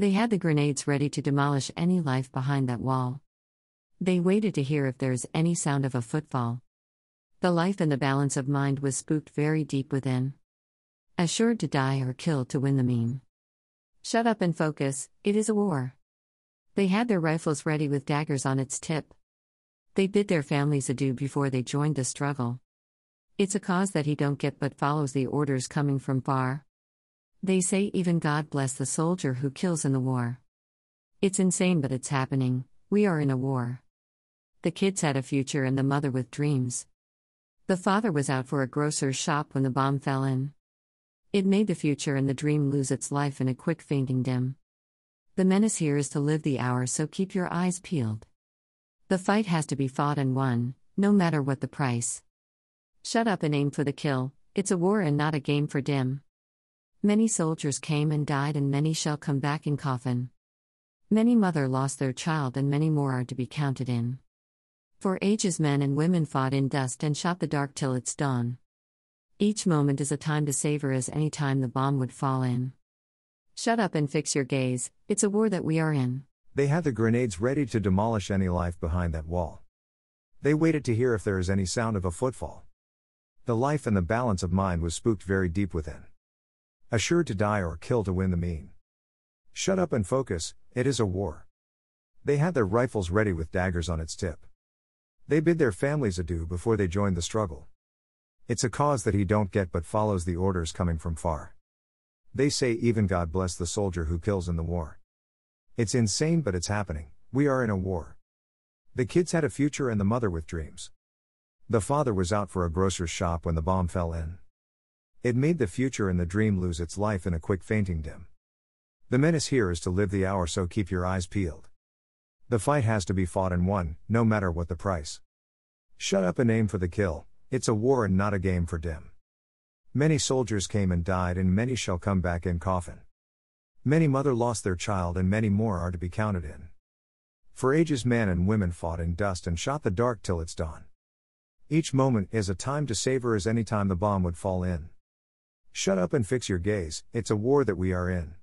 They had the grenades ready to demolish any life behind that wall. They waited to hear if there's any sound of a footfall. The life and the balance of mind was spooked very deep within. Assured to die or kill to win the meme. Shut up and focus, it is a war. They had their rifles ready with daggers on its tip. They bid their families adieu before they joined the struggle. It's a cause that he don't get but follows the orders coming from far. They say even God bless the soldier who kills in the war. It's insane but it's happening, we are in a war. The kids had a future and the mother with dreams. The father was out for a grocer's shop when the bomb fell in. It made the future and the dream lose its life in a quick fainting dim. The menace here is to live the hour, so keep your eyes peeled. The fight has to be fought and won, no matter what the price. Shut up and aim for the kill, it's a war and not a game for dim. Many soldiers came and died, and many shall come back in coffin. Many mother lost their child, and many more are to be counted in. For ages, men and women fought in dust and shot the dark till it's dawn. Each moment is a time to savor as any time the bomb would fall in. Shut up and fix your gaze, it's a war that we are in. They had the grenades ready to demolish any life behind that wall. They waited to hear if there is any sound of a footfall. The life and the balance of mind was spooked very deep within. Assured to die or kill to win the mean. Shut up and focus, it is a war. They had their rifles ready with daggers on its tip. They bid their families adieu before they joined the struggle. It's a cause that he don't get but follows the orders coming from far. They say even God bless the soldier who kills in the war. It's insane but it's happening, we are in a war. The kids had a future and the mother with dreams. The father was out for a grocer's shop when the bomb fell in. It made the future and the dream lose its life in a quick fainting dim. The menace here is to live the hour so keep your eyes peeled. The fight has to be fought and won, no matter what the price. Shut up and aim for the kill, it's a war and not a game for dim. Many soldiers came and died, and many shall come back in coffin. Many mother lost their child, and many more are to be counted in. For ages, men and women fought in dust and shot the dark till it's dawn. Each moment is a time to savor as any time the bomb would fall in. Shut up and fix your gaze, it's a war that we are in.